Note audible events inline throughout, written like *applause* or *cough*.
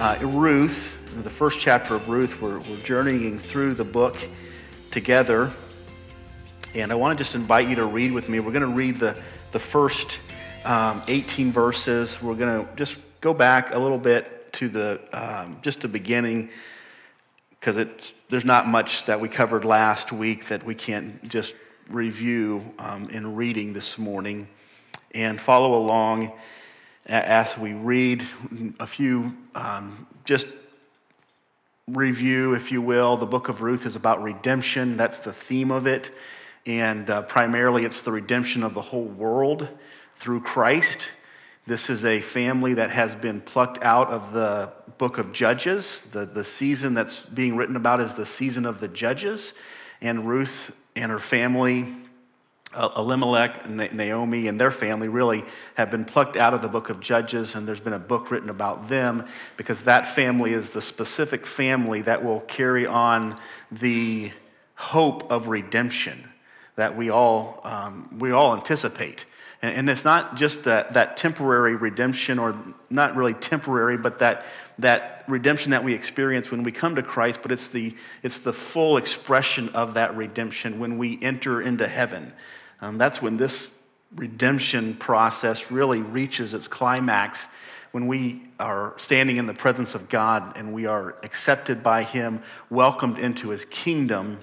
uh, Ruth, the first chapter of Ruth. We're, we're journeying through the book together. And I want to just invite you to read with me. We're going to read the, the first um, 18 verses. We're going to just go back a little bit to the um, just the beginning because there's not much that we covered last week that we can't just review um, in reading this morning and follow along as we read a few um, just review, if you will. The book of Ruth is about redemption, that's the theme of it. And uh, primarily, it's the redemption of the whole world through Christ. This is a family that has been plucked out of the book of Judges. The, the season that's being written about is the season of the Judges. And Ruth and her family Elimelech and Naomi and their family really have been plucked out of the book of Judges, and there's been a book written about them because that family is the specific family that will carry on the hope of redemption that we all, um, we all anticipate. And, and it's not just that, that temporary redemption, or not really temporary, but that, that redemption that we experience when we come to Christ, but it's the, it's the full expression of that redemption when we enter into heaven. Um, that's when this redemption process really reaches its climax when we are standing in the presence of God and we are accepted by Him, welcomed into His kingdom,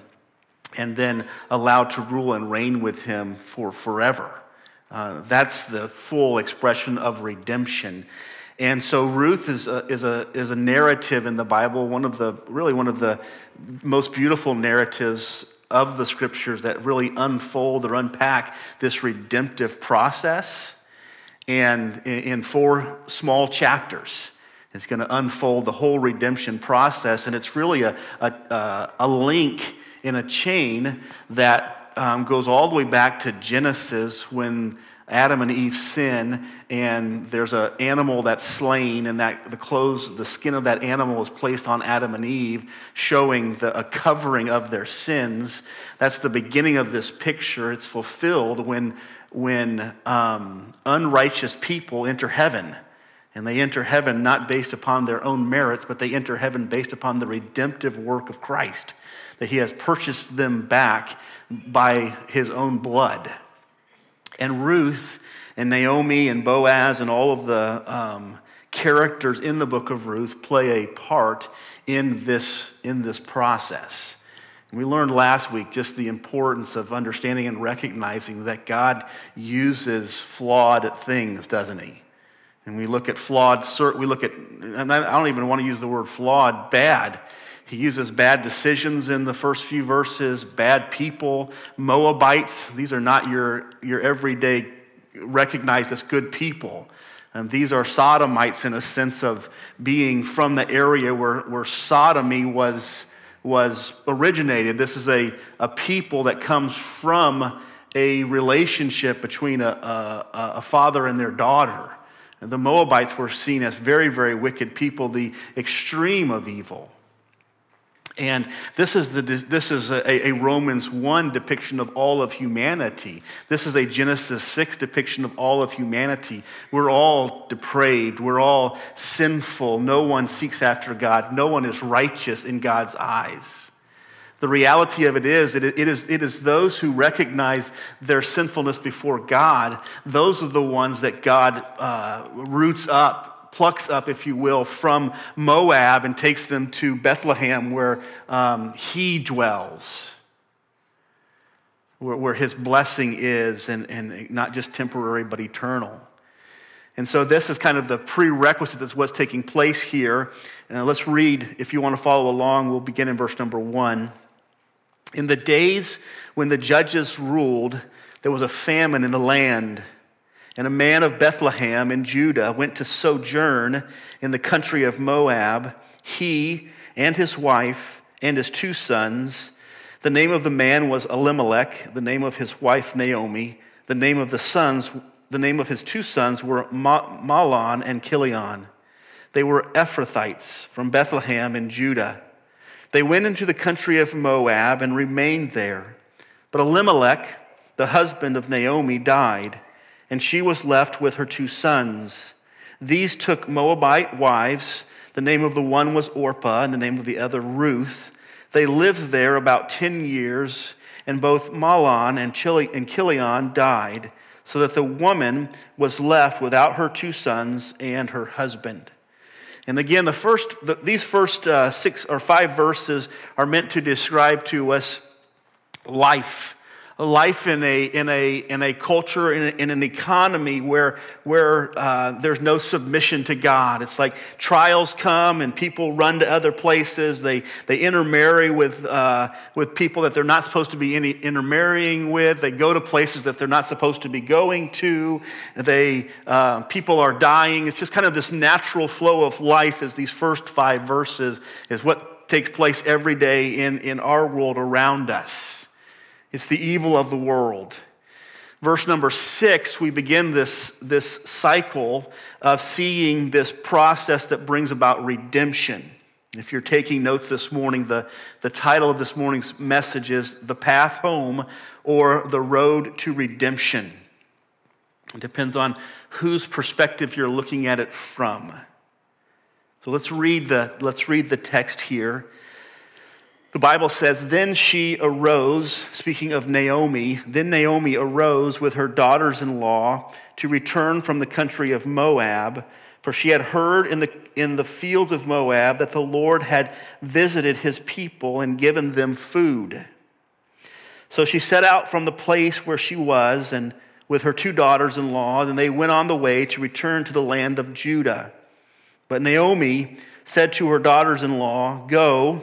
and then allowed to rule and reign with Him for forever. Uh, that's the full expression of redemption. And so Ruth is a, is, a, is a narrative in the Bible, one of the, really one of the most beautiful narratives of the scriptures that really unfold or unpack this redemptive process. And in four small chapters, it's going to unfold the whole redemption process. And it's really a, a, a link in a chain that um, goes all the way back to Genesis when Adam and Eve sin, and there's an animal that's slain, and that the clothes, the skin of that animal is placed on Adam and Eve, showing the, a covering of their sins. That's the beginning of this picture. It's fulfilled when, when um, unrighteous people enter heaven. And they enter heaven not based upon their own merits, but they enter heaven based upon the redemptive work of Christ, that He has purchased them back by His own blood. And Ruth and Naomi and Boaz and all of the um, characters in the book of Ruth play a part in this, in this process. we learned last week just the importance of understanding and recognizing that God uses flawed things, doesn't He? And we look at flawed, we look at, and I don't even want to use the word flawed, bad. He uses bad decisions in the first few verses, bad people, Moabites. These are not your, your everyday recognized as good people. And these are sodomites in a sense of being from the area where, where sodomy was, was originated. This is a, a people that comes from a relationship between a, a, a father and their daughter. And the Moabites were seen as very, very wicked people, the extreme of evil. And this is, the, this is a, a, Romans 1 depiction of all of humanity. This is a Genesis 6 depiction of all of humanity. We're all depraved. We're all sinful. No one seeks after God. No one is righteous in God's eyes. The reality of it is, it is, it is those who recognize their sinfulness before God, those are the ones that God uh, roots up plucks up, if you will, from Moab and takes them to Bethlehem where um, he dwells, where, where his blessing is, and, and not just temporary, but eternal. And so this is kind of the prerequisite that's what's taking place here. Uh, let's read, if you want to follow along, we'll begin in verse number one. In the days when the judges ruled, there was a famine in the land. And a man of Bethlehem in Judah went to sojourn in the country of Moab, he and his wife and his two sons. The name of the man was Elimelech, the name of his wife Naomi, the name of the sons, the name of his two sons were Mahlon and Chilion. They were Ephrathites from Bethlehem in Judah. They went into the country of Moab and remained there. But Elimelech, the husband of Naomi, died and she was left with her two sons. These took Moabite wives. The name of the one was Orpah, and the name of the other Ruth. They lived there about 10 years, and both Mahlon and Chilion died, so that the woman was left without her two sons and her husband. And again, the first, the, these first uh, six or five verses are meant to describe to us life life in a, in a, in a culture, in, a, in an economy where, where uh, there's no submission to God. It's like trials come and people run to other places. They, they intermarry with, uh, with people that they're not supposed to be any, intermarrying with. They go to places that they're not supposed to be going to. They, uh, people are dying. It's just kind of this natural flow of life as these first five verses is what takes place every day in, in our world around us. It's the evil of the world. Verse number six, we begin this, this cycle of seeing this process that brings about redemption. If you're taking notes this morning, the, the title of this morning's message is The Path Home or The Road to Redemption. It depends on whose perspective you're looking at it from. So let's read the, let's read the text here the Bible says, Then she arose, speaking of Naomi, then Naomi arose with her daughters in law to return from the country of Moab, for she had heard in the, in the fields of Moab that the Lord had visited his people and given them food. So she set out from the place where she was and with her two daughters in law, and they went on the way to return to the land of Judah. But Naomi said to her daughters in law, Go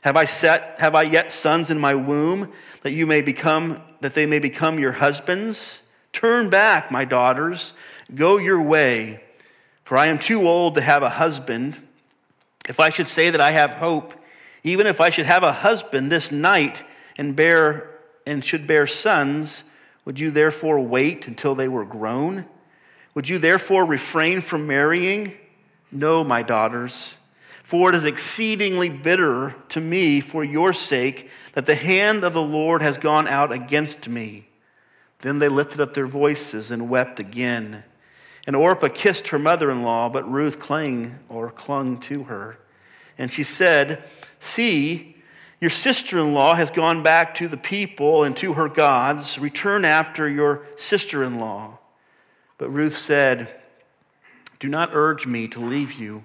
Have I set have I yet sons in my womb that you may become that they may become your husbands? Turn back, my daughters, go your way, for I am too old to have a husband. If I should say that I have hope, even if I should have a husband this night and bear and should bear sons, would you therefore wait until they were grown? Would you therefore refrain from marrying? No, my daughters. For it is exceedingly bitter to me for your sake that the hand of the Lord has gone out against me. Then they lifted up their voices and wept again. And Orpah kissed her mother in law, but Ruth clung or clung to her. And she said, See, your sister in law has gone back to the people and to her gods. Return after your sister in law. But Ruth said, Do not urge me to leave you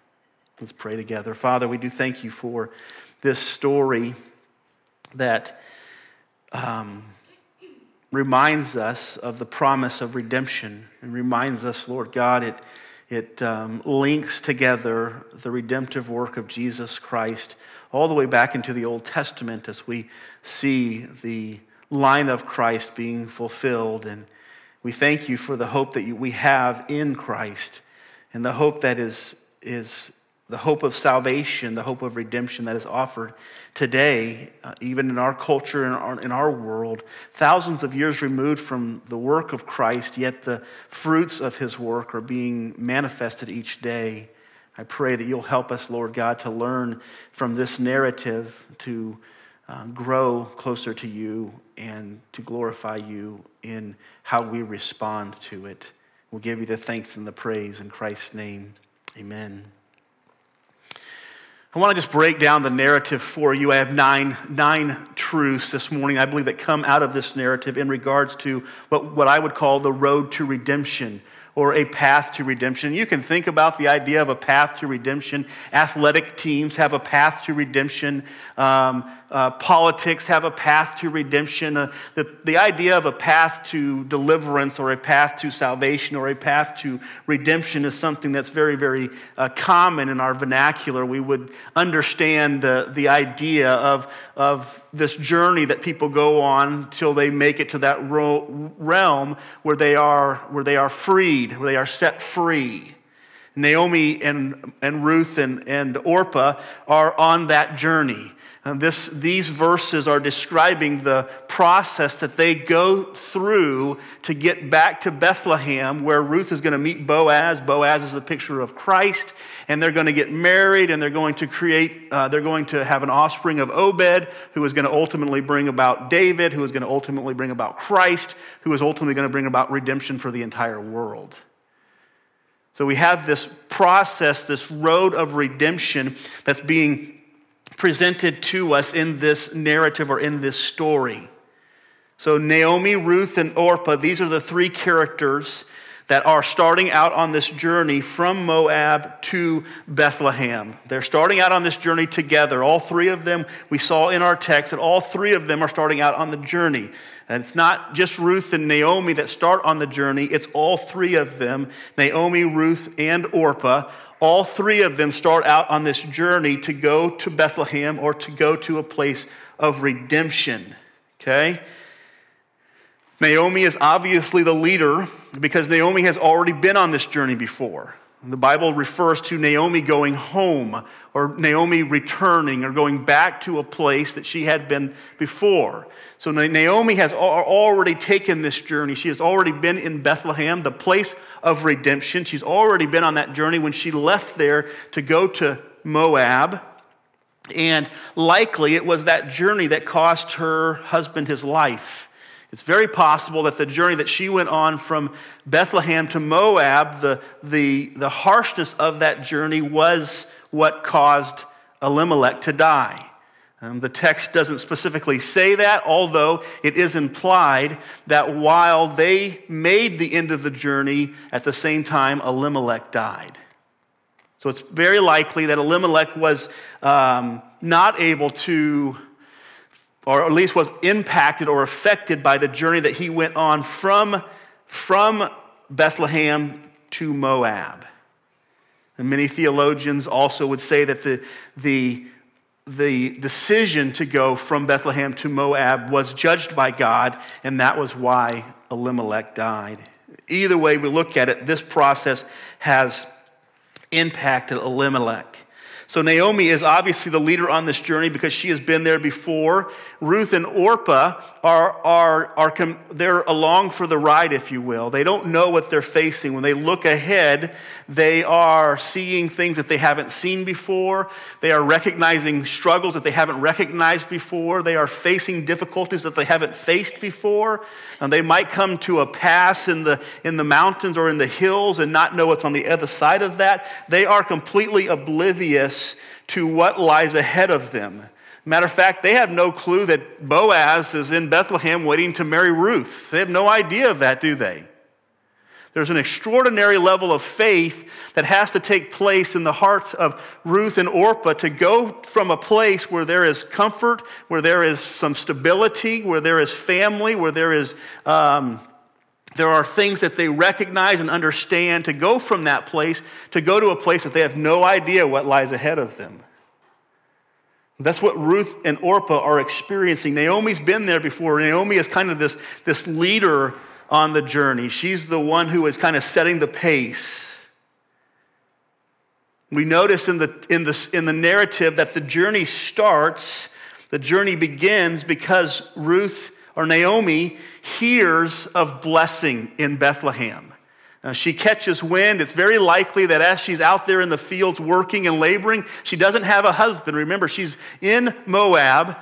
Let's pray together. Father, we do thank you for this story that um, reminds us of the promise of redemption and reminds us, Lord God, it, it um, links together the redemptive work of Jesus Christ all the way back into the Old Testament as we see the line of Christ being fulfilled. And we thank you for the hope that we have in Christ and the hope that is, is the hope of salvation, the hope of redemption that is offered today, uh, even in our culture and in, in our world, thousands of years removed from the work of Christ, yet the fruits of his work are being manifested each day. I pray that you'll help us, Lord God, to learn from this narrative to uh, grow closer to you and to glorify you in how we respond to it. We'll give you the thanks and the praise in Christ's name. Amen. I want to just break down the narrative for you. I have nine, nine truths this morning, I believe, that come out of this narrative in regards to what, what I would call the road to redemption or a path to redemption. You can think about the idea of a path to redemption. Athletic teams have a path to redemption. Um, uh, politics have a path to redemption. Uh, the, the idea of a path to deliverance or a path to salvation or a path to redemption is something that's very, very uh, common in our vernacular. We would understand the the idea of, of this journey that people go on till they make it to that ro- realm where they, are, where they are freed, they are set free. Naomi and, and Ruth and, and Orpah are on that journey. And this, these verses are describing the process that they go through to get back to Bethlehem, where Ruth is going to meet Boaz. Boaz is the picture of Christ, and they're going to get married, and they're going to create, uh, they're going to have an offspring of Obed, who is going to ultimately bring about David, who is going to ultimately bring about Christ, who is ultimately going to bring about redemption for the entire world. So we have this process, this road of redemption that's being presented to us in this narrative or in this story. So, Naomi, Ruth, and Orpah, these are the three characters that are starting out on this journey from Moab to Bethlehem. They're starting out on this journey together. All three of them, we saw in our text that all three of them are starting out on the journey. And it's not just Ruth and Naomi that start on the journey, it's all three of them Naomi, Ruth, and Orpah all three of them start out on this journey to go to Bethlehem or to go to a place of redemption. Okay? Naomi is obviously the leader because Naomi has already been on this journey before. The Bible refers to Naomi going home or Naomi returning or going back to a place that she had been before. So Naomi has already taken this journey. She has already been in Bethlehem, the place of redemption. She's already been on that journey when she left there to go to Moab. And likely it was that journey that cost her husband his life. It's very possible that the journey that she went on from Bethlehem to Moab, the, the, the harshness of that journey was what caused Elimelech to die. Um, the text doesn't specifically say that, although it is implied that while they made the end of the journey, at the same time, Elimelech died. So it's very likely that Elimelech was um, not able to or at least was impacted or affected by the journey that he went on from, from Bethlehem to Moab. And many theologians also would say that the, the, the decision to go from Bethlehem to Moab was judged by God, and that was why Elimelech died. Either way we look at it, this process has impacted Elimelech. So Naomi is obviously the leader on this journey because she has been there before. Ruth and Orpah are, are, are they're along for the ride, if you will. They don't know what they're facing. When they look ahead, they are seeing things that they haven't seen before. They are recognizing struggles that they haven't recognized before. They are facing difficulties that they haven't faced before. And they might come to a pass in the, in the mountains or in the hills and not know what's on the other side of that. They are completely oblivious to what lies ahead of them. Matter of fact, they have no clue that Boaz is in Bethlehem waiting to marry Ruth. They have no idea of that, do they? There's an extraordinary level of faith that has to take place in the hearts of Ruth and Orpah to go from a place where there is comfort, where there is some stability, where there is family, where there is um, there are things that they recognize and understand to go from that place to go to a place that they have no idea what lies ahead of them. That's what Ruth and Orpah are experiencing. Naomi's been there before. Naomi is kind of this, this leader on the journey. She's the one who is kind of setting the pace. We notice in the, in, the, in the narrative that the journey starts, the journey begins because Ruth or Naomi hears of blessing in Bethlehem. Now, she catches wind. It's very likely that as she's out there in the fields working and laboring, she doesn't have a husband. Remember, she's in Moab,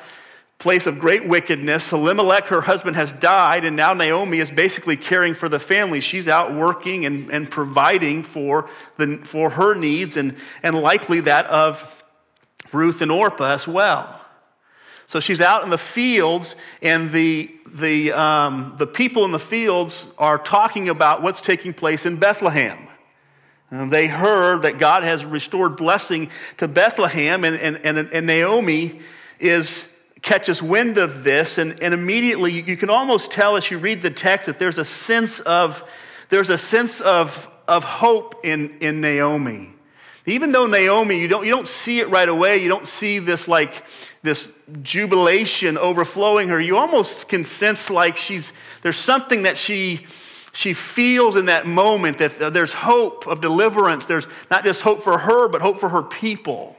place of great wickedness. Elimelech, her husband, has died, and now Naomi is basically caring for the family. She's out working and, and providing for, the, for her needs and, and likely that of Ruth and Orpah as well. So she's out in the fields, and the, the, um, the people in the fields are talking about what's taking place in Bethlehem. And they heard that God has restored blessing to Bethlehem, and, and, and, and Naomi is, catches wind of this, and, and immediately you can almost tell as you read the text that there's a sense of, there's a sense of, of hope in, in Naomi. Even though Naomi, you don't, you don't see it right away, you don't see this like this jubilation overflowing her, you almost can sense like she's, there's something that she, she feels in that moment that there's hope of deliverance. There's not just hope for her, but hope for her people.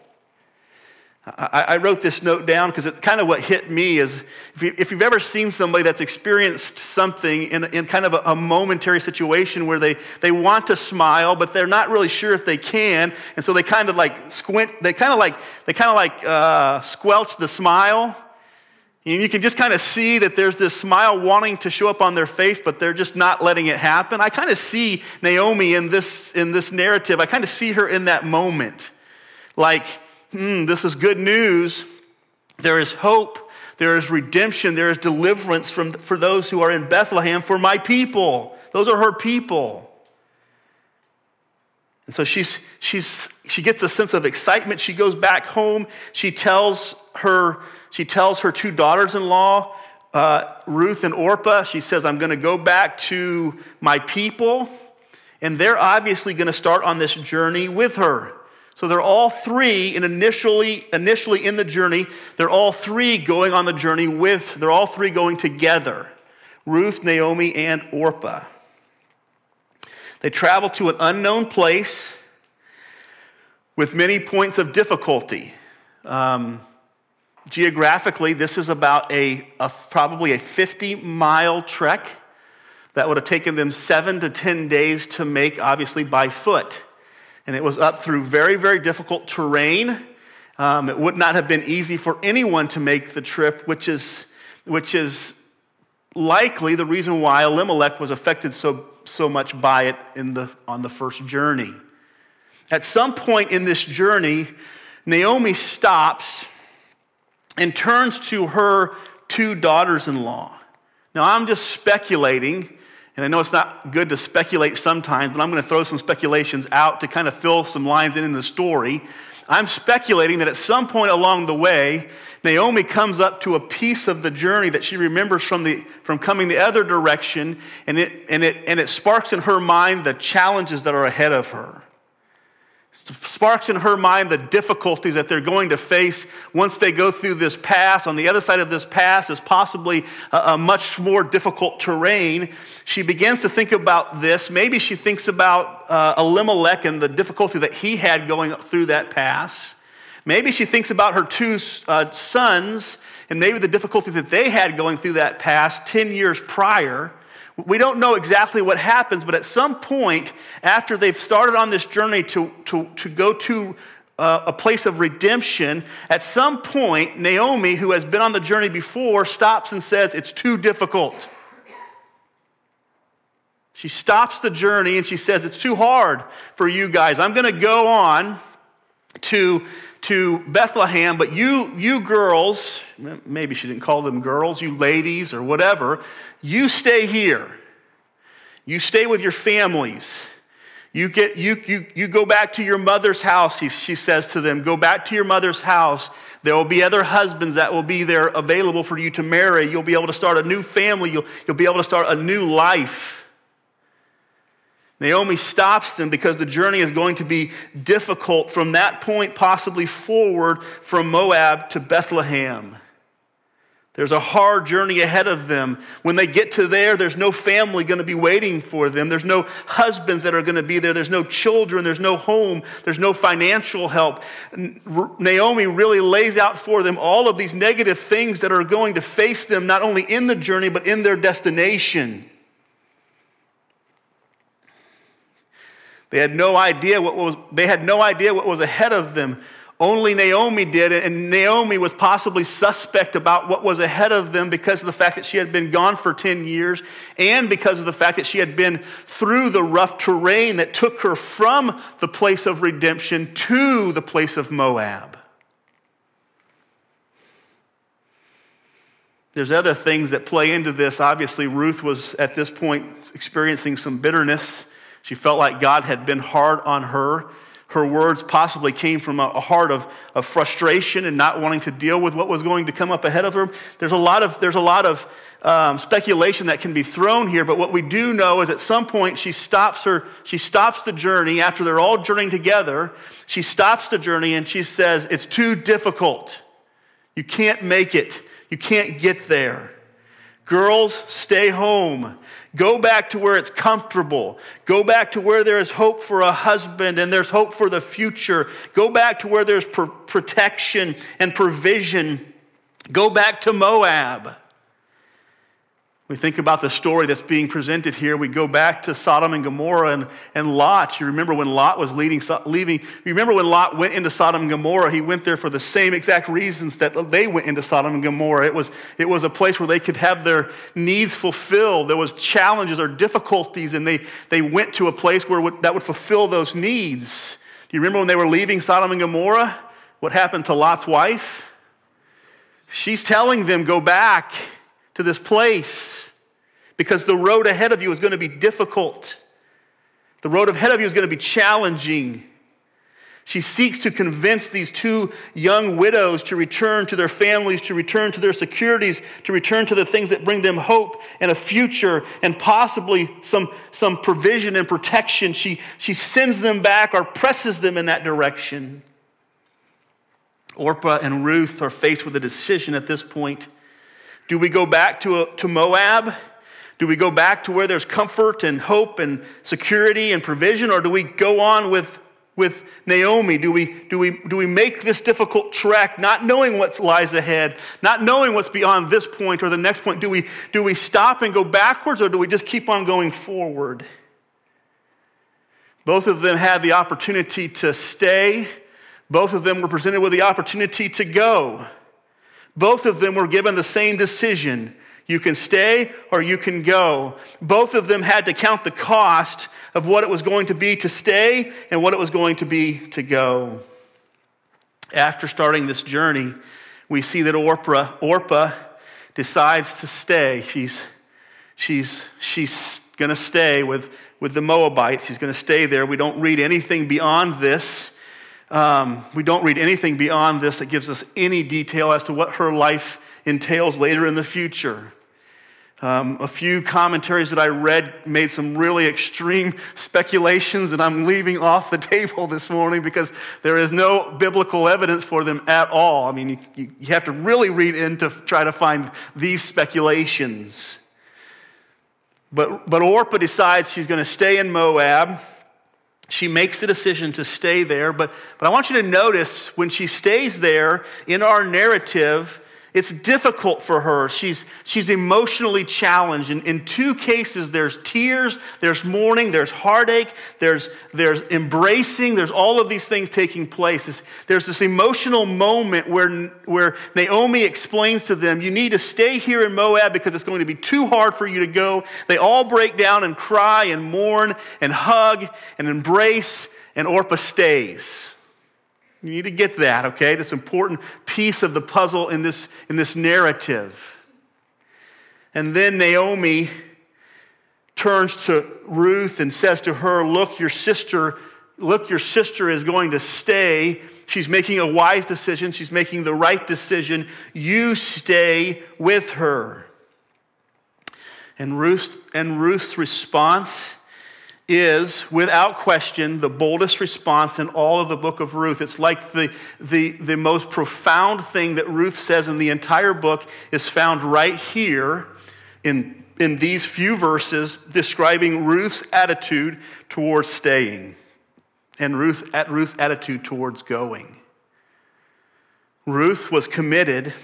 I, wrote this note down because it kind of what hit me is if, you, have ever seen somebody that's experienced something in, in kind of a, a, momentary situation where they, they want to smile, but they're not really sure if they can, and so they kind of like squint, they kind of like, they kind of like uh, squelch the smile. And you can just kind of see that there's this smile wanting to show up on their face, but they're just not letting it happen. I kind of see Naomi in this, in this narrative. I kind of see her in that moment. Like, hmm, this is good news. There is hope. There is redemption. There is deliverance from, for those who are in Bethlehem, for my people. Those are her people. And so she's, she's, she gets a sense of excitement. She goes back home. She tells her, she tells her two daughters in law, uh, Ruth and Orpah, she says, I'm going to go back to my people. And they're obviously going to start on this journey with her. So they're all three, and initially, initially in the journey, they're all three going on the journey with, they're all three going together Ruth, Naomi, and Orpah. They travel to an unknown place with many points of difficulty. Um, geographically, this is about a, a probably a 50 mile trek that would have taken them seven to 10 days to make, obviously by foot and it was up through very, very difficult terrain. Um, it would not have been easy for anyone to make the trip, which is, which is likely the reason why Elimelech was affected so, so much by it in the, on the first journey. At some point in this journey, Naomi stops and turns to her two daughters in law. Now, I'm just speculating and I know it's not good to speculate sometimes, but I'm going to throw some speculations out to kind of fill some lines in in the story. I'm speculating that at some point along the way, Naomi comes up to a piece of the journey that she remembers from, the, from coming the other direction, and it, and, it, and it sparks in her mind the challenges that are ahead of her sparks in her mind the difficulties that they're going to face once they go through this pass. On the other side of this pass is possibly a, a, much more difficult terrain. She begins to think about this. Maybe she thinks about uh, Elimelech and the difficulty that he had going through that pass. Maybe she thinks about her two uh, sons and maybe the difficulties that they had going through that pass 10 years prior. We don't know exactly what happens, but at some point, after they've started on this journey to, to, to go to uh, a place of redemption, at some point, Naomi, who has been on the journey before, stops and says, It's too difficult. She stops the journey and she says, It's too hard for you guys. I'm going to go on to, to Bethlehem, but you, you girls, maybe she didn't call them girls, you ladies or whatever, you stay here. You stay with your families. You, get, you, you, you go back to your mother's house, he, she says to them. Go back to your mother's house. There will be other husbands that will be there available for you to marry. You'll be able to start a new family. You'll, you'll be able to start a new life. Naomi stops them because the journey is going to be difficult from that point, possibly forward from Moab to Bethlehem. There's a hard journey ahead of them. When they get to there, there's no family going to be waiting for them. There's no husbands that are going to be there. There's no children. There's no home. There's no financial help. Naomi really lays out for them all of these negative things that are going to face them not only in the journey, but in their destination. They had no idea what was, they had no idea what was ahead of them. Only Naomi did and Naomi was possibly suspect about what was ahead of them because of the fact that she had been gone for 10 years and because of the fact that she had been through the rough terrain that took her from the place of redemption to the place of Moab. There's other things that play into this. Obviously, Ruth was at this point experiencing some bitterness. She felt like God had been hard on her. Her words possibly came from a heart of, of frustration and not wanting to deal with what was going to come up ahead of her. There's a lot of, there's a lot of um, speculation that can be thrown here, but what we do know is at some point she stops her, she stops the journey after they're all journeying together. She stops the journey and she says, It's too difficult. You can't make it. You can't get there. Girls, stay home. Go back to where it's comfortable. Go back to where there is hope for a husband and there's hope for the future. Go back to where there's pr- protection and provision. Go back to Moab. We think about the story that's being presented here. We go back to Sodom and Gomorrah and, and Lot. You remember when Lot was leading, leaving. You remember when Lot went into Sodom and Gomorrah? He went there for the same exact reasons that they went into Sodom and Gomorrah. It was, it was a place where they could have their needs fulfilled. There was challenges or difficulties, and they, they went to a place where would, that would fulfill those needs. Do you remember when they were leaving Sodom and Gomorrah? What happened to Lot's wife? She's telling them, go back to this place because the road ahead of you is going to be difficult. The road ahead of you is going to be challenging. She seeks to convince these two young widows to return to their families, to return to their securities, to return to the things that bring them hope and a future and possibly some, some provision and protection. She, she sends them back or presses them in that direction. Orpah and Ruth are faced with a decision at this point. Do we go back to, a, to Moab? Do we go back to where there's comfort and hope and security and provision, or do we go on with, with Naomi? Do we, do, we, do we make this difficult trek, not knowing what lies ahead, not knowing what's beyond this point or the next point? Do we, do we stop and go backwards, or do we just keep on going forward? Both of them had the opportunity to stay. Both of them were presented with the opportunity to go. Both of them were given the same decision. You can stay or you can go. Both of them had to count the cost of what it was going to be to stay and what it was going to be to go. After starting this journey, we see that Orpah, Orpah decides to stay. She's, she's, she's going to stay with, with the Moabites. She's going to stay there. We don't read anything beyond this. Um, we don't read anything beyond this that gives us any detail as to what her life entails later in the future. Um, a few commentaries that I read made some really extreme speculations that I'm leaving off the *laughs* table this morning because there is no biblical evidence for them at all. I mean, you, you have to really read in to try to find these speculations. But, but Orpah decides she's going to stay in Moab she makes the decision to stay there. But, but I want you to notice when she stays there in our narrative, it's difficult for her. She's, she's emotionally challenged. In, in two cases, there's tears, there's mourning, there's heartache, there's, there's embracing, there's all of these things taking place. There's, there's this emotional moment where, where Naomi explains to them, You need to stay here in Moab because it's going to be too hard for you to go. They all break down and cry and mourn and hug and embrace, and Orpah stays. You need to get that, okay? This important piece of the puzzle in this, in this narrative. And then Naomi turns to Ruth and says to her, Look, your sister, look, your sister is going to stay. She's making a wise decision. She's making the right decision. You stay with her. And Ruth and Ruth's response is, without question, the boldest response in all of the book of Ruth. It's like the, the, the most profound thing that Ruth says in the entire book is found right here in, in these few verses describing Ruth's attitude towards staying and Ruth, at Ruth's attitude towards going. Ruth was committed,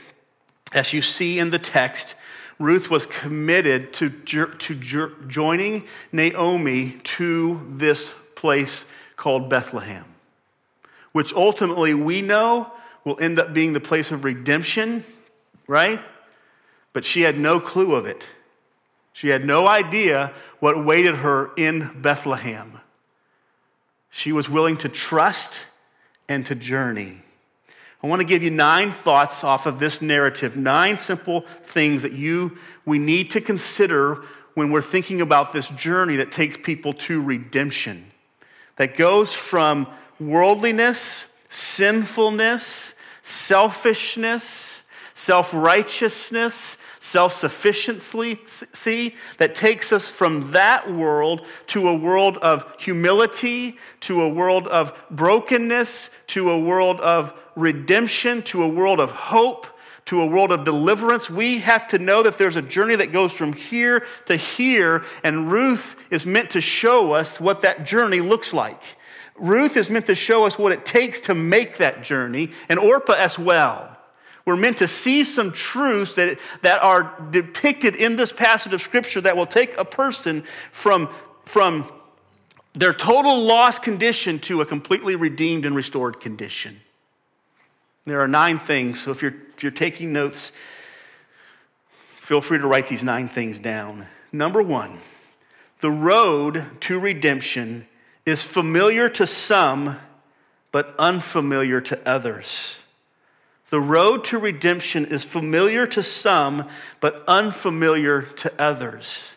as you see in the text, Ruth was committed to, to joining Naomi to this place called Bethlehem, which ultimately we know will end up being the place of redemption, right? But she had no clue of it. She had no idea what awaited her in Bethlehem. She was willing to trust and to journey. I want to give you nine thoughts off of this narrative, nine simple things that you we need to consider when we're thinking about this journey that takes people to redemption. That goes from worldliness, sinfulness, selfishness, self-righteousness, self-sufficiency that takes us from that world to a world of humility, to a world of brokenness, to a world of redemption, to a world of hope, to a world of deliverance. We have to know that there's a journey that goes from here to here, and Ruth is meant to show us what that journey looks like. Ruth is meant to show us what it takes to make that journey, and Orpah as well. We're meant to see some truths that, that are depicted in this passage of Scripture that will take a person from, from their total lost condition to a completely redeemed and restored condition. There are nine things, so if you're, if you're taking notes, feel free to write these nine things down. Number one, the road to redemption is familiar to some, but unfamiliar to others. The road to redemption is familiar to some, but unfamiliar to others.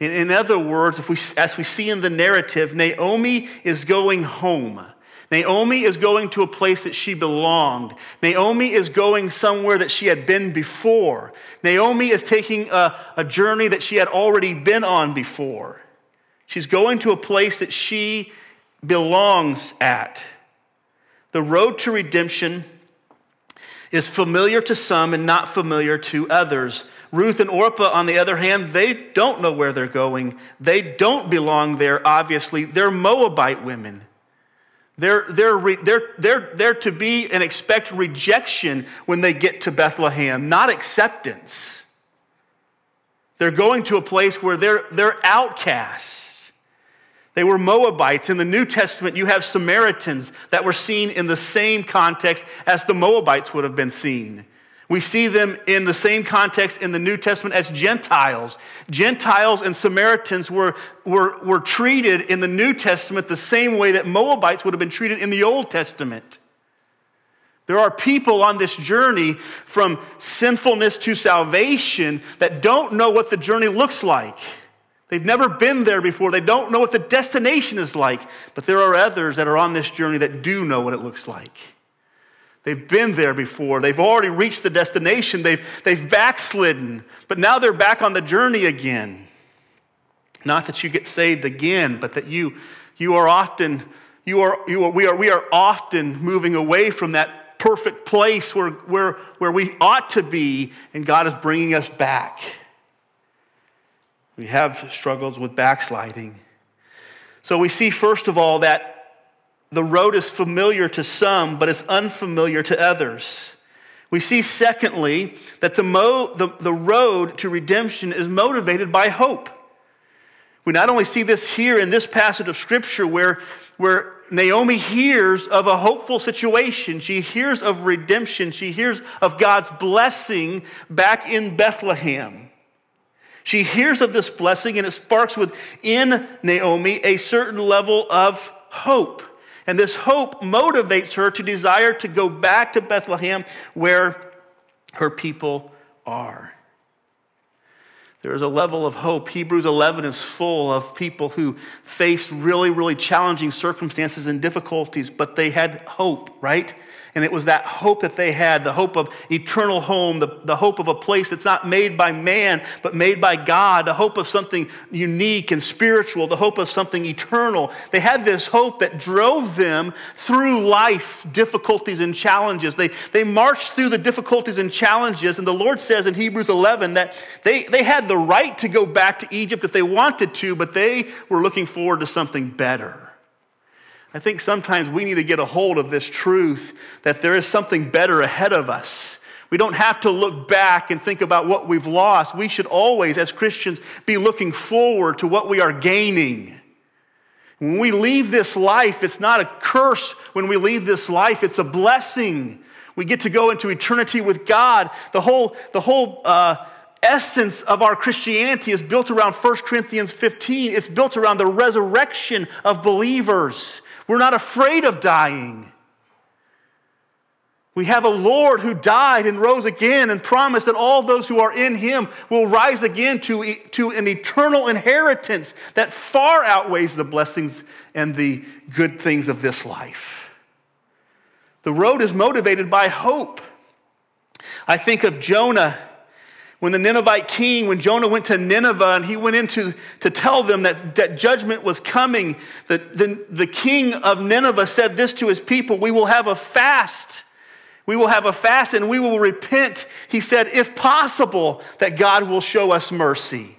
In, in other words, we, as we see in the narrative, Naomi is going home. Naomi is going to a place that she belonged. Naomi is going somewhere that she had been before. Naomi is taking a, a journey that she had already been on before. She's going to a place that she belongs at. The road to redemption is familiar to some and not familiar to others. Ruth and Orpah, on the other hand, they don't know where they're going. They don't belong there, obviously. They're Moabite women. They're, they're, they're, they're, they're to be and expect rejection when they get to Bethlehem, not acceptance. They're going to a place where they're, they're outcasts. They were Moabites. In the New Testament, you have Samaritans that were seen in the same context as the Moabites would have been seen. We see them in the same context in the New Testament as Gentiles. Gentiles and Samaritans were, were, were treated in the New Testament the same way that Moabites would have been treated in the Old Testament. There are people on this journey from sinfulness to salvation that don't know what the journey looks like. They've never been there before. They don't know what the destination is like. But there are others that are on this journey that do know what it looks like. They've been there before. They've already reached the destination. They've, they've backslidden. But now they're back on the journey again. Not that you get saved again, but that you, you are often, you are, you are, we, are, we are often moving away from that perfect place where, where, where we ought to be, and God is bringing us back. We have struggles with backsliding. So we see, first of all, that the road is familiar to some, but it's unfamiliar to others. We see, secondly, that the, mo- the, the road to redemption is motivated by hope. We not only see this here in this passage of Scripture where, where Naomi hears of a hopeful situation, she hears of redemption, she hears of God's blessing back in Bethlehem. She hears of this blessing and it sparks within Naomi a certain level of hope. And this hope motivates her to desire to go back to Bethlehem where her people are. There is a level of hope. Hebrews 11 is full of people who faced really, really challenging circumstances and difficulties, but they had hope, right? And it was that hope that they had the hope of eternal home, the, the hope of a place that's not made by man, but made by God, the hope of something unique and spiritual, the hope of something eternal. They had this hope that drove them through life's difficulties and challenges. They, they marched through the difficulties and challenges, and the Lord says in Hebrews 11 that they, they had the right to go back to Egypt if they wanted to, but they were looking forward to something better. I think sometimes we need to get a hold of this truth that there is something better ahead of us. We don't have to look back and think about what we've lost. We should always, as Christians, be looking forward to what we are gaining. When we leave this life, it's not a curse when we leave this life, it's a blessing. We get to go into eternity with God. The whole, the whole uh, essence of our Christianity is built around 1 Corinthians 15. It's built around the resurrection of believers. We're not afraid of dying. We have a Lord who died and rose again and promised that all those who are in him will rise again to, to an eternal inheritance that far outweighs the blessings and the good things of this life. The road is motivated by hope. I think of Jonah when the Ninevite king, when Jonah went to Nineveh and he went in to, to tell them that, that judgment was coming, the, the, the king of Nineveh said this to his people We will have a fast. We will have a fast and we will repent. He said, if possible, that God will show us mercy.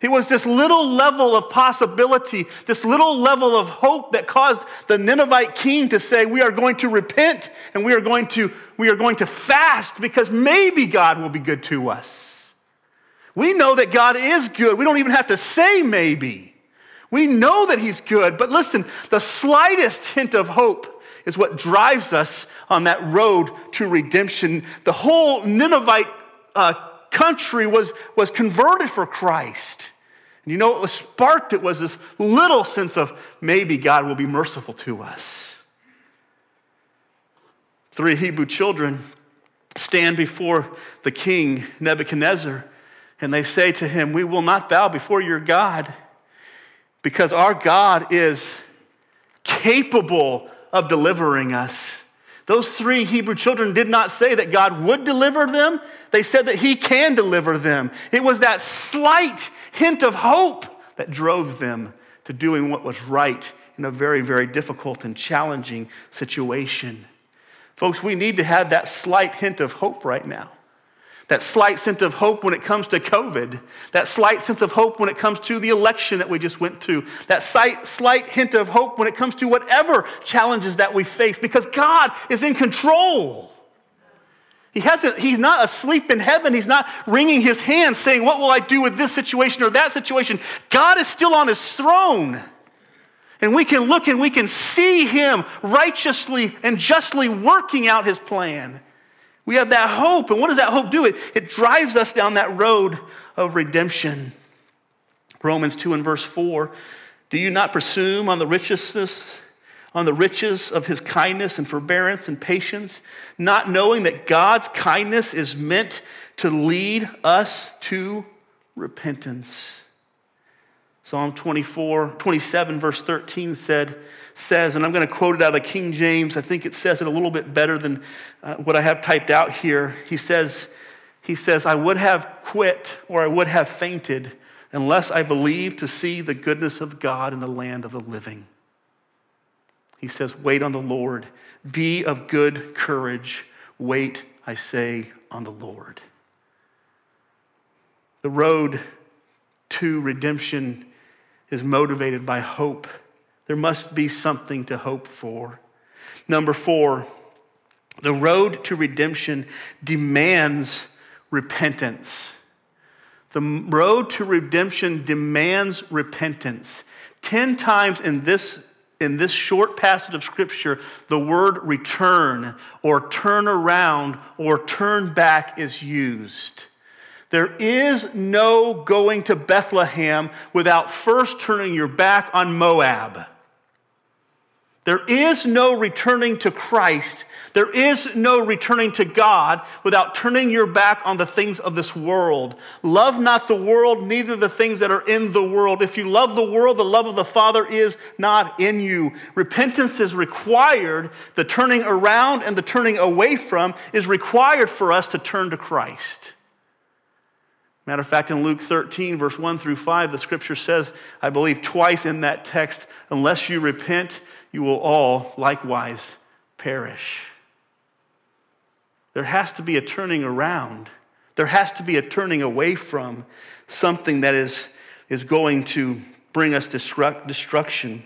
It was this little level of possibility, this little level of hope that caused the Ninevite king to say, We are going to repent and we are going to, we are going to fast because maybe God will be good to us. We know that God is good. We don't even have to say maybe. We know that He's good. But listen, the slightest hint of hope is what drives us on that road to redemption. The whole Ninevite uh, country was, was converted for Christ. And you know what was sparked? It was this little sense of maybe God will be merciful to us. Three Hebrew children stand before the king Nebuchadnezzar and they say to him, We will not bow before your God because our God is capable of delivering us. Those three Hebrew children did not say that God would deliver them, they said that He can deliver them. It was that slight hint of hope that drove them to doing what was right in a very, very difficult and challenging situation. Folks, we need to have that slight hint of hope right now that slight sense of hope when it comes to COVID, that slight sense of hope when it comes to the election that we just went to, that slight, slight hint of hope when it comes to whatever challenges that we face, because God is in control. He hasn't, he's not asleep in heaven. He's not wringing his hands saying, What will I do with this situation or that situation? God is still on his throne. And we can look and we can see him righteously and justly working out his plan. We have that hope. And what does that hope do? It, it drives us down that road of redemption. Romans 2 and verse 4 Do you not presume on the richness, on the riches of his kindness and forbearance and patience, not knowing that God's kindness is meant to lead us to repentance? Psalm 24, 27, verse 13 said, says, and I'm going to quote it out of King James. I think it says it a little bit better than uh, what I have typed out here. He says, he says, I would have quit or I would have fainted unless I believed to see the goodness of God in the land of the living. He says, Wait on the Lord. Be of good courage. Wait, I say, on the Lord. The road to redemption is motivated by hope. There must be something to hope for. Number four, the road to redemption demands repentance. The road to redemption demands repentance. Ten times in this, in this short passage of Scripture, the word return or turn around or turn back is used. There is no going to Bethlehem without first turning your back on Moab. There is no returning to Christ. There is no returning to God without turning your back on the things of this world. Love not the world, neither the things that are in the world. If you love the world, the love of the Father is not in you. Repentance is required. The turning around and the turning away from is required for us to turn to Christ. Matter of fact, in Luke 13, verse 1 through 5, the scripture says, I believe twice in that text, unless you repent, you will all likewise perish. There has to be a turning around. There has to be a turning away from something that is, is going to bring us destruct, destruction.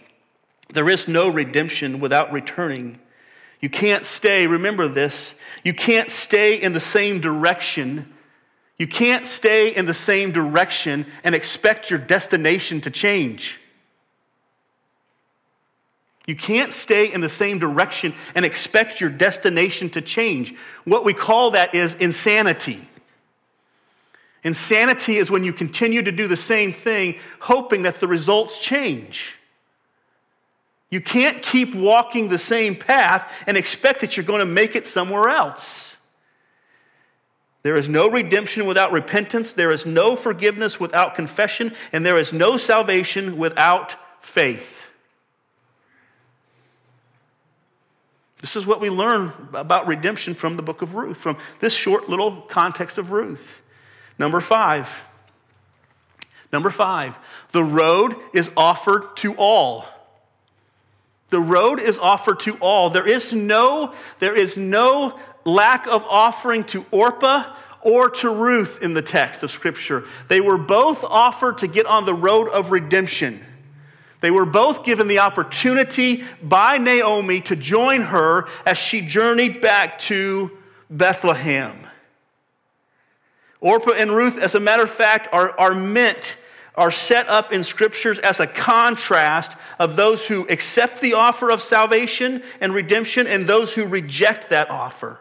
There is no redemption without returning. You can't stay, remember this, you can't stay in the same direction you can't stay in the same direction and expect your destination to change. You can't stay in the same direction and expect your destination to change. What we call that is insanity. Insanity is when you continue to do the same thing, hoping that the results change. You can't keep walking the same path and expect that you're going to make it somewhere else. There is no redemption without repentance, there is no forgiveness without confession, and there is no salvation without faith. This is what we learn about redemption from the book of Ruth, from this short little context of Ruth. Number five. Number five, the road is offered to all. The road is offered to all. There is no, there is no lack of offering to Orpah or to Ruth in the text of Scripture. They were both offered to get on the road of redemption. They were both given the opportunity by Naomi to join her as she journeyed back to Bethlehem. Orpah and Ruth, as a matter of fact, are, are meant, are set up in scriptures as a contrast of those who accept the offer of salvation and redemption and those who reject that offer.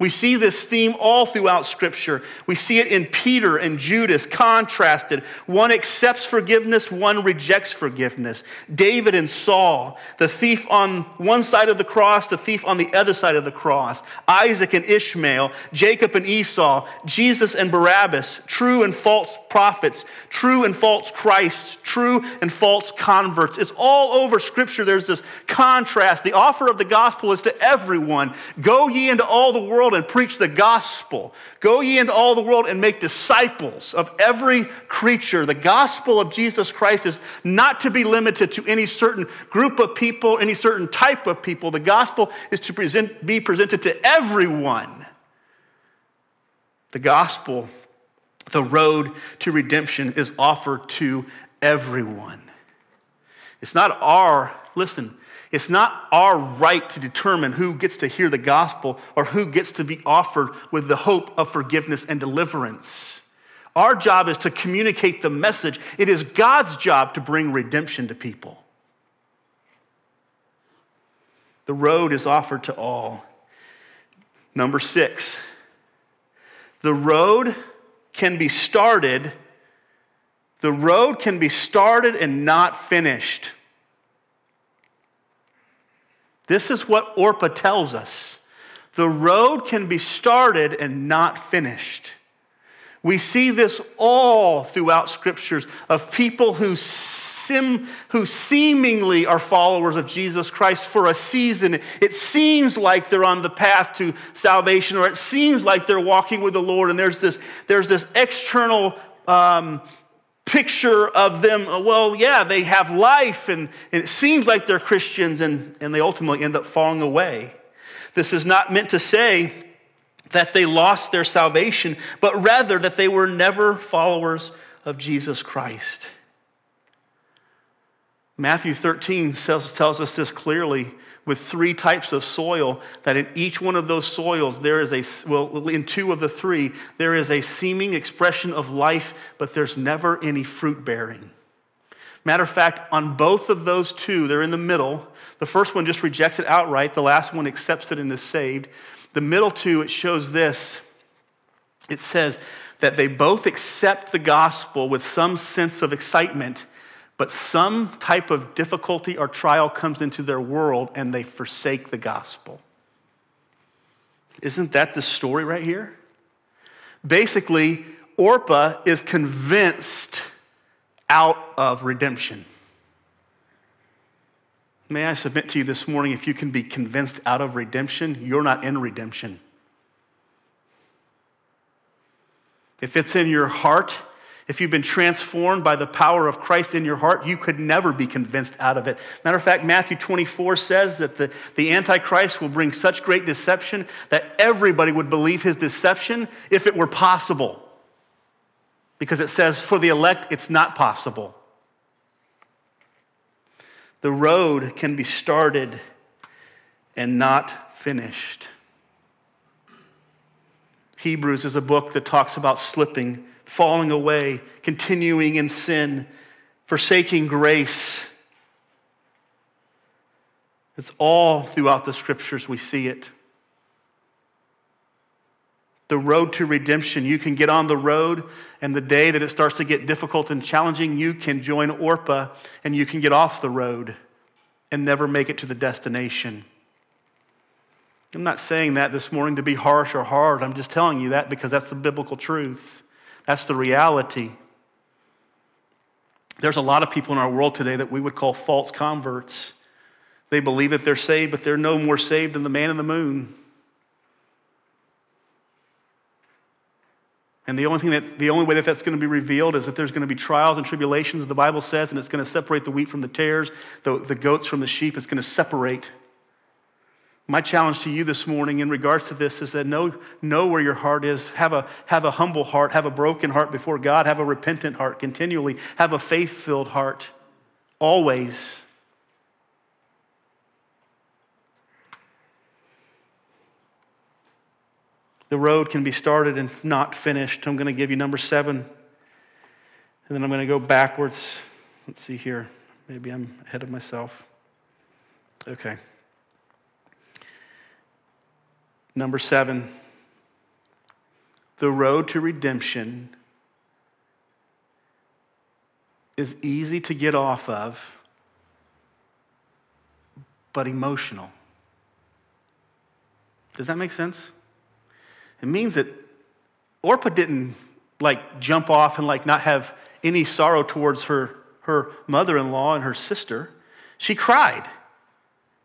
We see this theme all throughout Scripture. We see it in Peter and Judas contrasted. One accepts forgiveness, one rejects forgiveness. David and Saul, the thief on one side of the cross, the thief on the other side of the cross. Isaac and Ishmael, Jacob and Esau, Jesus and Barabbas, true and false prophets, true and false Christs, true and false converts. It's all over Scripture. There's this contrast. The offer of the gospel is to everyone Go ye into all the world world and preach the gospel. Go ye into all the world and make disciples of every creature. The gospel of Jesus Christ is not to be limited to any certain group of people, any certain type of people. The gospel is to present, be presented to everyone. The gospel, the road to redemption, is offered to everyone. It's not our, listen, it's not our right to determine who gets to hear the gospel or who gets to be offered with the hope of forgiveness and deliverance. Our job is to communicate the message. It is God's job to bring redemption to people. The road is offered to all. Number six, the road can be started. The road can be started and not finished. This is what Orpah tells us. The road can be started and not finished. We see this all throughout scriptures of people who, sim, who seemingly are followers of Jesus Christ for a season. It seems like they're on the path to salvation, or it seems like they're walking with the Lord, and there's this, there's this external um, picture of them, uh, well, yeah, they have life and, and, it seems like they're Christians and, and they ultimately end up falling away. This is not meant to say that they lost their salvation, but rather that they were never followers of Jesus Christ. Matthew 13 tells, tells us this clearly with three types of soil, that in each one of those soils, there is a, well, in two of the three, there is a seeming expression of life, but there's never any fruit bearing. Matter of fact, on both of those two, they're in the middle. The first one just rejects it outright, the last one accepts it and is saved. The middle two, it shows this it says that they both accept the gospel with some sense of excitement but some type of difficulty or trial comes into their world and they forsake the gospel. Isn't that the story right here? Basically, Orpah is convinced out of redemption. May I submit to you this morning if you can be convinced out of redemption, you're not in redemption. If it's in your heart, if you've been transformed by the power of Christ in your heart, you could never be convinced out of it. Matter of fact, Matthew 24 says that the, the Antichrist will bring such great deception that everybody would believe his deception if it were possible. Because it says, for the elect, it's not possible. The road can be started and not finished. Hebrews is a book that talks about slipping falling away, continuing in sin, forsaking grace. It's all throughout the scriptures we see it. The road to redemption. You can get on the road, and the day that it starts to get difficult and challenging, you can join Orpah and you can get off the road and never make it to the destination. I'm not saying that this morning to be harsh or hard. I'm just telling you that because that's the biblical truth. That's the reality. There's a lot of people in our world today that we would call false converts. They believe that they're saved, but they're no more saved than the man in the moon. And the only, thing that, the only way that that's going to be revealed is that there's going to be trials and tribulations, the Bible says, and it's going to separate the wheat from the tares, the, the goats from the sheep. It's going to separate. My challenge to you this morning in regards to this is that know, know where your heart is. Have a, have a humble heart. Have a broken heart before God. Have a repentant heart continually. Have a faith filled heart always. The road can be started and not finished. I'm going to give you number seven, and then I'm going to go backwards. Let's see here. Maybe I'm ahead of myself. Okay. Number seven, the road to redemption is easy to get off of, but emotional. Does that make sense? It means that Orpah didn't like jump off and like not have any sorrow towards her, her mother-in-law and her sister. She cried.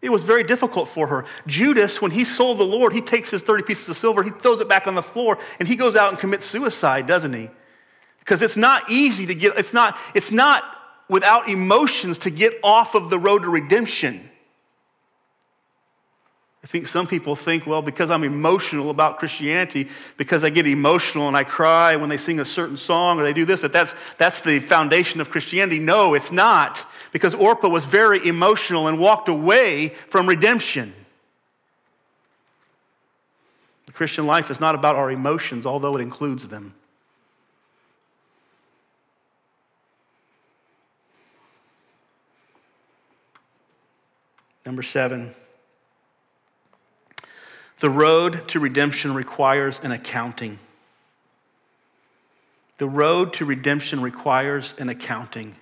It was very difficult for her. Judas, when he sold the Lord, he takes his 30 pieces of silver, he throws it back on the floor, and he goes out and commits suicide, doesn't he? Because it's not easy to get, it's not, it's not without emotions to get off of the road to redemption. I think some people think, well, because I'm emotional about Christianity, because I get emotional and I cry when they sing a certain song or they do this, that that's, that's the foundation of Christianity. No, it's not. Because Orpah was very emotional and walked away from redemption. The Christian life is not about our emotions, although it includes them. Number seven. The road to redemption requires an accounting. The road to redemption requires an accounting.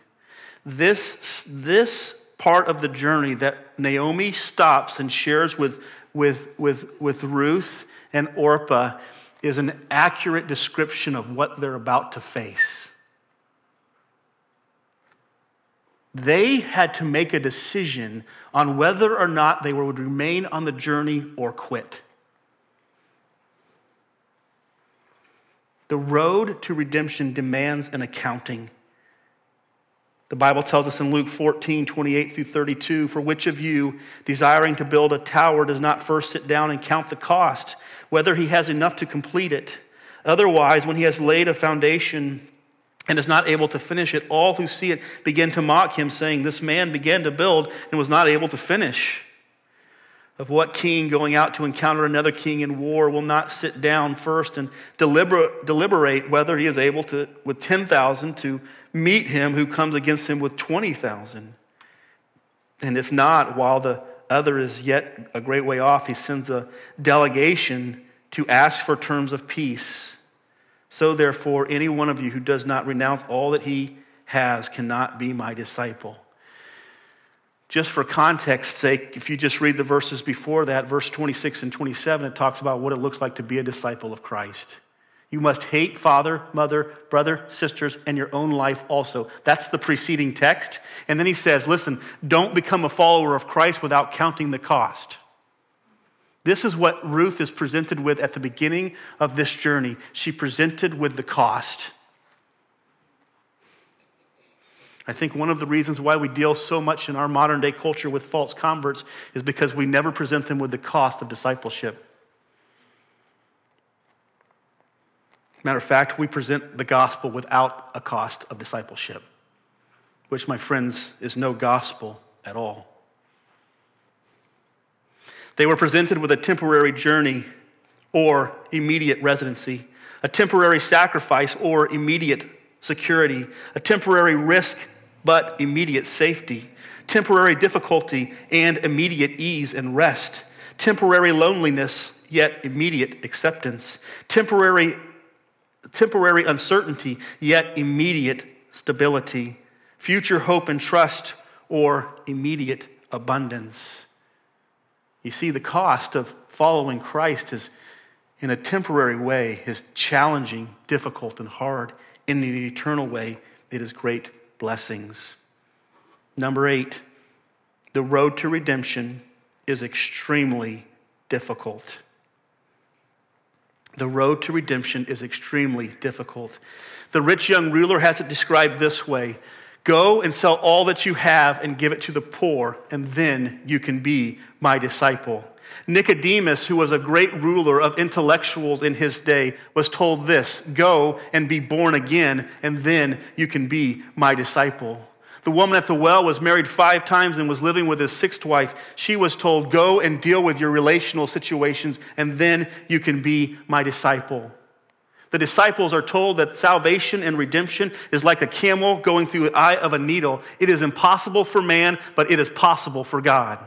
This, this part of the journey that Naomi stops and shares with, with, with, with Ruth and Orpah is an accurate description of what they're about to face. They had to make a decision on whether or not they would remain on the journey or quit. The road to redemption demands an accounting. The Bible tells us in Luke 14, 28 through 32 For which of you, desiring to build a tower, does not first sit down and count the cost, whether he has enough to complete it? Otherwise, when he has laid a foundation and is not able to finish it, all who see it begin to mock him, saying, This man began to build and was not able to finish. Of what king going out to encounter another king in war will not sit down first and deliberate, deliberate whether he is able to, with 10,000, to meet him who comes against him with 20,000? And if not, while the other is yet a great way off, he sends a delegation to ask for terms of peace. So, therefore, any one of you who does not renounce all that he has cannot be my disciple. Just for context sake, if you just read the verses before that, verse 26 and 27, it talks about what it looks like to be a disciple of Christ. You must hate father, mother, brother, sisters, and your own life also. That's the preceding text. And then he says, listen, don't become a follower of Christ without counting the cost. This is what Ruth is presented with at the beginning of this journey. She presented with the cost. I think one of the reasons why we deal so much in our modern day culture with false converts is because we never present them with the cost of discipleship. Matter of fact, we present the gospel without a cost of discipleship, which, my friends, is no gospel at all. They were presented with a temporary journey or immediate residency, a temporary sacrifice or immediate security, a temporary risk but immediate safety, temporary difficulty and immediate ease and rest, temporary loneliness yet immediate acceptance, temporary, temporary uncertainty yet immediate stability, future hope and trust or immediate abundance. You see, the cost of following Christ is, in a temporary way, is challenging, difficult, and hard. In the eternal way, it is great blessings. Number eight, the road to redemption is extremely difficult. The road to redemption is extremely difficult. The rich young ruler has it described this way Go and sell all that you have and give it to the poor, and then you can be my disciple. Nicodemus, who was a great ruler of intellectuals in his day, was told this Go and be born again, and then you can be my disciple. The woman at the well was married five times and was living with his sixth wife. She was told, Go and deal with your relational situations, and then you can be my disciple. The disciples are told that salvation and redemption is like a camel going through the eye of a needle. It is impossible for man, but it is possible for God.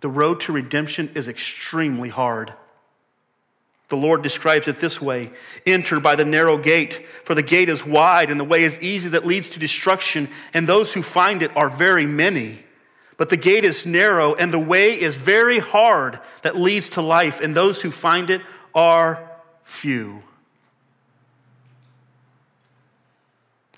The road to redemption is extremely hard. The Lord describes it this way Enter by the narrow gate, for the gate is wide and the way is easy that leads to destruction, and those who find it are very many. But the gate is narrow and the way is very hard that leads to life, and those who find it are few.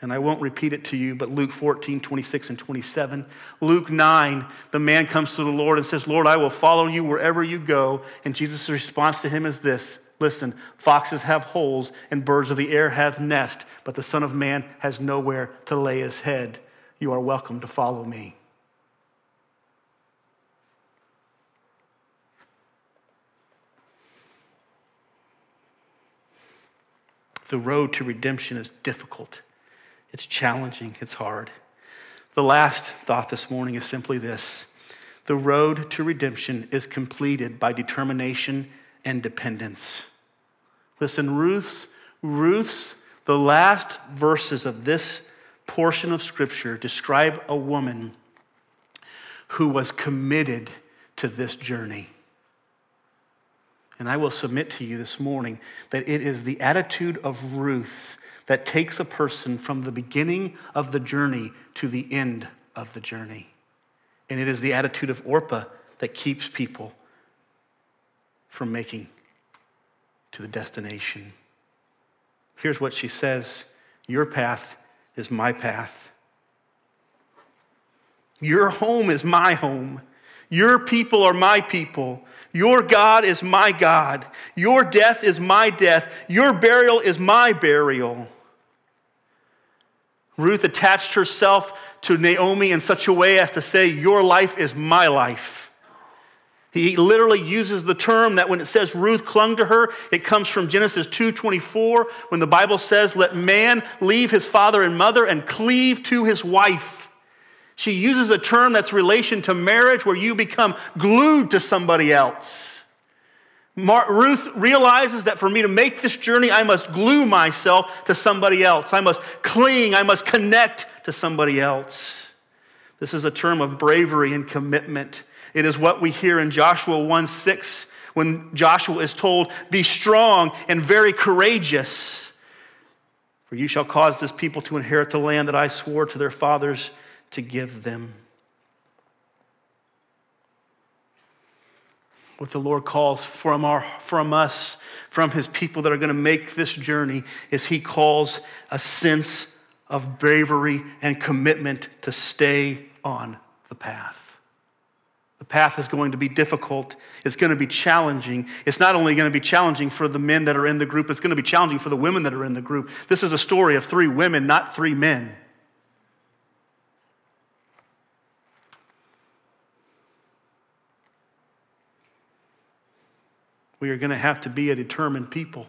And I won't repeat it to you, but Luke 14, 26 and 27. Luke 9, the man comes to the Lord and says, Lord, I will follow you wherever you go. And Jesus' response to him is this Listen, foxes have holes and birds of the air have nests, but the Son of Man has nowhere to lay his head. You are welcome to follow me. The road to redemption is difficult, it's challenging, it's hard. The last thought this morning is simply this the road to redemption is completed by determination and dependence. Listen, Ruth's, Ruth's, the last verses of this portion of Scripture describe a woman who was committed to this journey. And I will submit to you this morning that it is the attitude of Ruth that takes a person from the beginning of the journey to the end of the journey. And it is the attitude of Orpah that keeps people from making to the destination. Here's what she says Your path is my path. Your home is my home. Your people are my people. Your God is my God. Your death is my death. Your burial is my burial. Ruth attached herself to Naomi in such a way as to say, Your life is my life. He literally uses the term that when it says Ruth clung to her, it comes from Genesis 2:24 when the Bible says, "Let man leave his father and mother and cleave to his wife." She uses a term that's relation to marriage where you become glued to somebody else. Mar- Ruth realizes that for me to make this journey, I must glue myself to somebody else. I must cling, I must connect to somebody else. This is a term of bravery and commitment. It is what we hear in Joshua 1 6 when Joshua is told, Be strong and very courageous, for you shall cause this people to inherit the land that I swore to their fathers to give them. What the Lord calls from, our, from us, from His people that are going to make this journey, is He calls a sense of bravery and commitment to stay on the path. The path is going to be difficult. It's going to be challenging. It's not only going to be challenging for the men that are in the group, it's going to be challenging for the women that are in the group. This is a story of three women, not three men. We are going to have to be a determined people.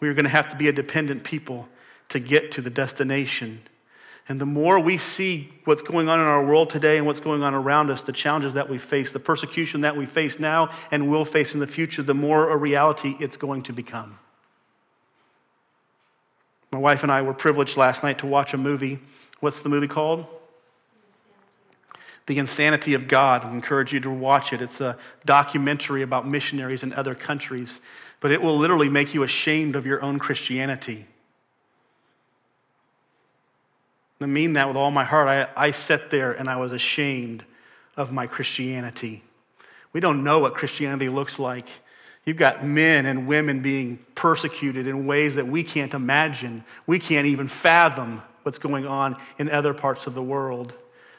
We are going to have to be a dependent people to get to the destination. And the more we see what's going on in our world today and what's going on around us, the challenges that we face, the persecution that we face now and will face in the future, the more a reality it's going to become. My wife and I were privileged last night to watch a movie. What's the movie called? The Insanity of God. I encourage you to watch it. It's a documentary about missionaries in other countries, but it will literally make you ashamed of your own Christianity. I mean that with all my heart. I, I sat there and I was ashamed of my Christianity. We don't know what Christianity looks like. You've got men and women being persecuted in ways that we can't imagine. We can't even fathom what's going on in other parts of the world.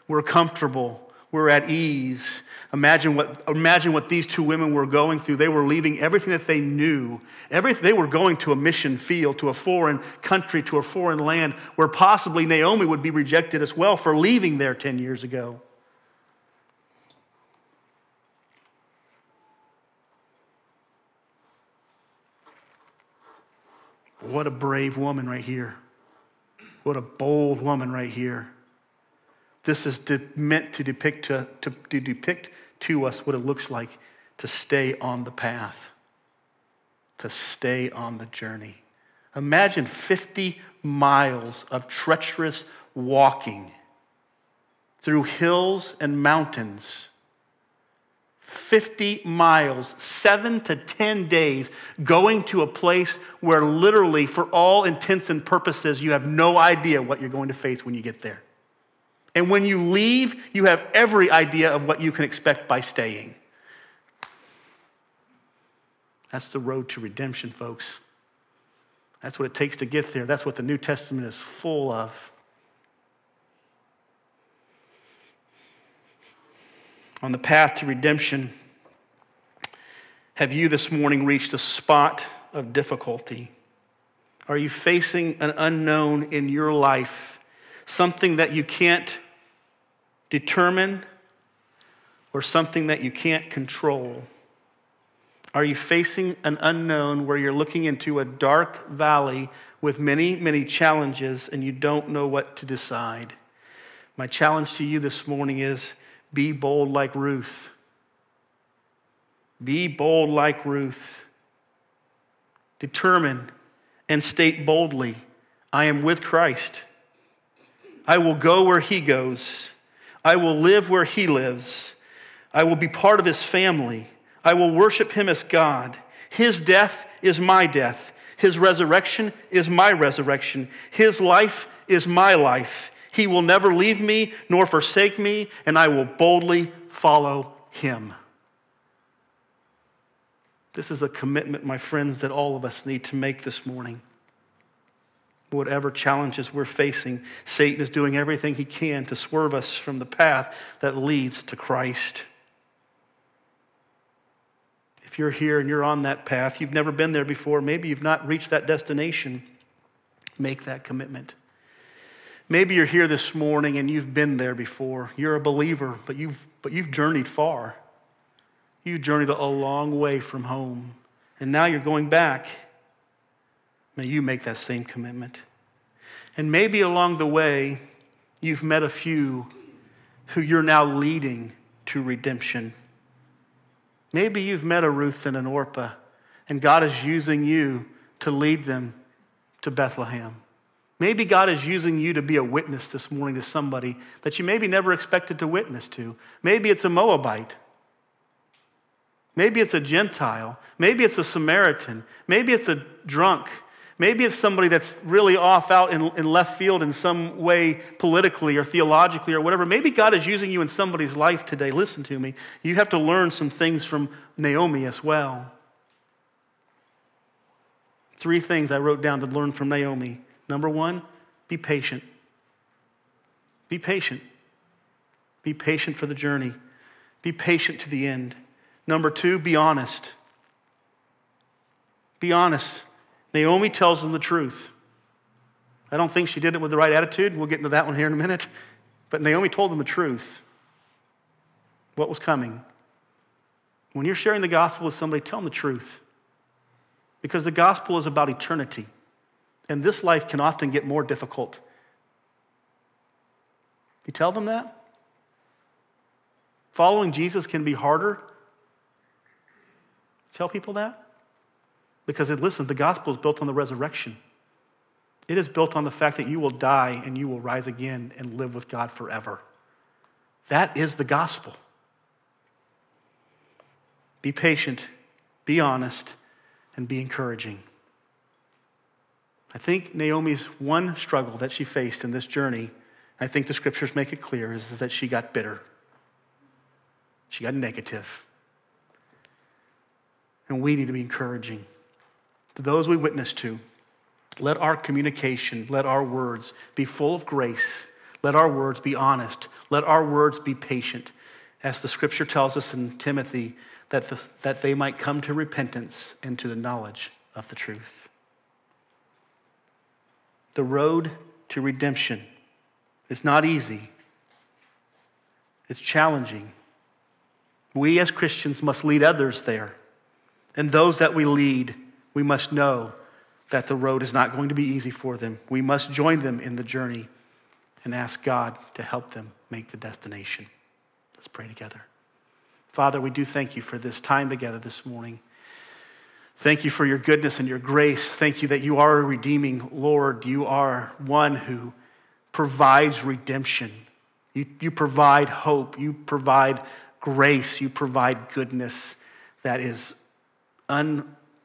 We're comfortable. We're at ease. Imagine what, imagine what these two women were going through. They were leaving everything that they knew. Everything, they were going to a mission field, to a foreign country, to a foreign land, where possibly Naomi would be rejected as well for leaving there 10 years ago. What a brave woman right here. What a bold woman right here. This is meant to depict to, to, to depict to us what it looks like to stay on the path, to stay on the journey. Imagine 50 miles of treacherous walking through hills and mountains. 50 miles, seven to 10 days, going to a place where literally, for all intents and purposes, you have no idea what you're going to face when you get there. And when you leave, you have every idea of what you can expect by staying. That's the road to redemption, folks. That's what it takes to get there. That's what the New Testament is full of. On the path to redemption, have you this morning reached a spot of difficulty? Are you facing an unknown in your life, something that you can't determine or something that you can't control? Are you facing an unknown where you're looking into a dark valley with many, many challenges and you don't know what to decide? My challenge to you this morning is be bold like Ruth. Be bold like Ruth. Determine and state boldly I am with Christ. I will go where he goes. I will live where he lives. I will be part of his family. I will worship him as God. His death is my death. His resurrection is my resurrection. His life is my life. He will never leave me nor forsake me, and I will boldly follow him. This is a commitment, my friends, that all of us need to make this morning whatever challenges we're facing, Satan is doing everything he can to swerve us from the path that leads to Christ. If you're here and you're on that path, you've never been there before, maybe you've not reached that destination, make that commitment. Maybe you're here this morning and you've been there before. You're a believer, but you've, but you've journeyed far. You've journeyed a long way from home, and now you're going back. May you make that same commitment. And maybe along the way, you've met a few who you're now leading to redemption. Maybe you've met a Ruth and an Orpah, and God is using you to lead them to Bethlehem. Maybe God is using you to be a witness this morning to somebody that you maybe never expected to witness to. Maybe it's a Moabite. Maybe it's a Gentile. Maybe it's a Samaritan. Maybe it's a drunk Maybe it's somebody that's really off out in, in left field in some way, politically or theologically or whatever. Maybe God is using you in somebody's life today. Listen to me. You have to learn some things from Naomi as well. Three things I wrote down to learn from Naomi. Number one, be patient. Be patient. Be patient for the journey. Be patient to the end. Number two, be honest. Be honest. Naomi tells them the truth. I don't think she did it with the right attitude. We'll get into that one here in a minute. But Naomi told them the truth. What was coming? When you're sharing the gospel with somebody, tell them the truth. Because the gospel is about eternity. And this life can often get more difficult. You tell them that? Following Jesus can be harder. Tell people that? Because, listen, the gospel is built on the resurrection. It is built on the fact that you will die and you will rise again and live with God forever. That is the gospel. Be patient, be honest, and be encouraging. I think Naomi's one struggle that she faced in this journey I think the scriptures make it clear is, that she got bitter. She got negative. And we need to be encouraging to those we witness to. Let our communication, let our words be full of grace. Let our words be honest. Let our words be patient. As the scripture tells us in Timothy, that, the, that they might come to repentance and to the knowledge of the truth. The road to redemption is not easy, it's challenging. We as Christians must lead others there. And those that we lead, we must know that the road is not going to be easy for them. We must join them in the journey and ask God to help them make the destination. Let's pray together. Father, we do thank you for this time together this morning. Thank you for your goodness and your grace. Thank you that you are a redeeming Lord. You are one who provides redemption. You, you provide hope. You provide grace. You provide goodness that is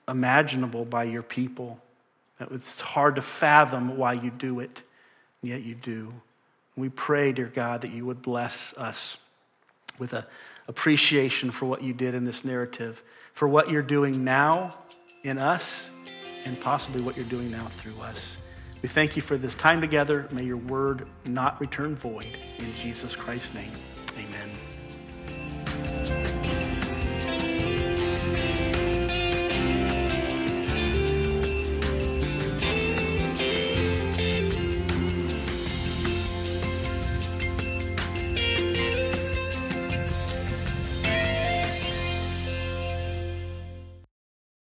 unimaginable by your people. It's hard to fathom why you do it, yet you do. We pray, dear God, that you would bless us with an appreciation for what you did in this narrative, for what you're doing now in us, and possibly what you're doing now through us. We thank you for this time together. May your word not return void. In Jesus Christ's name, amen.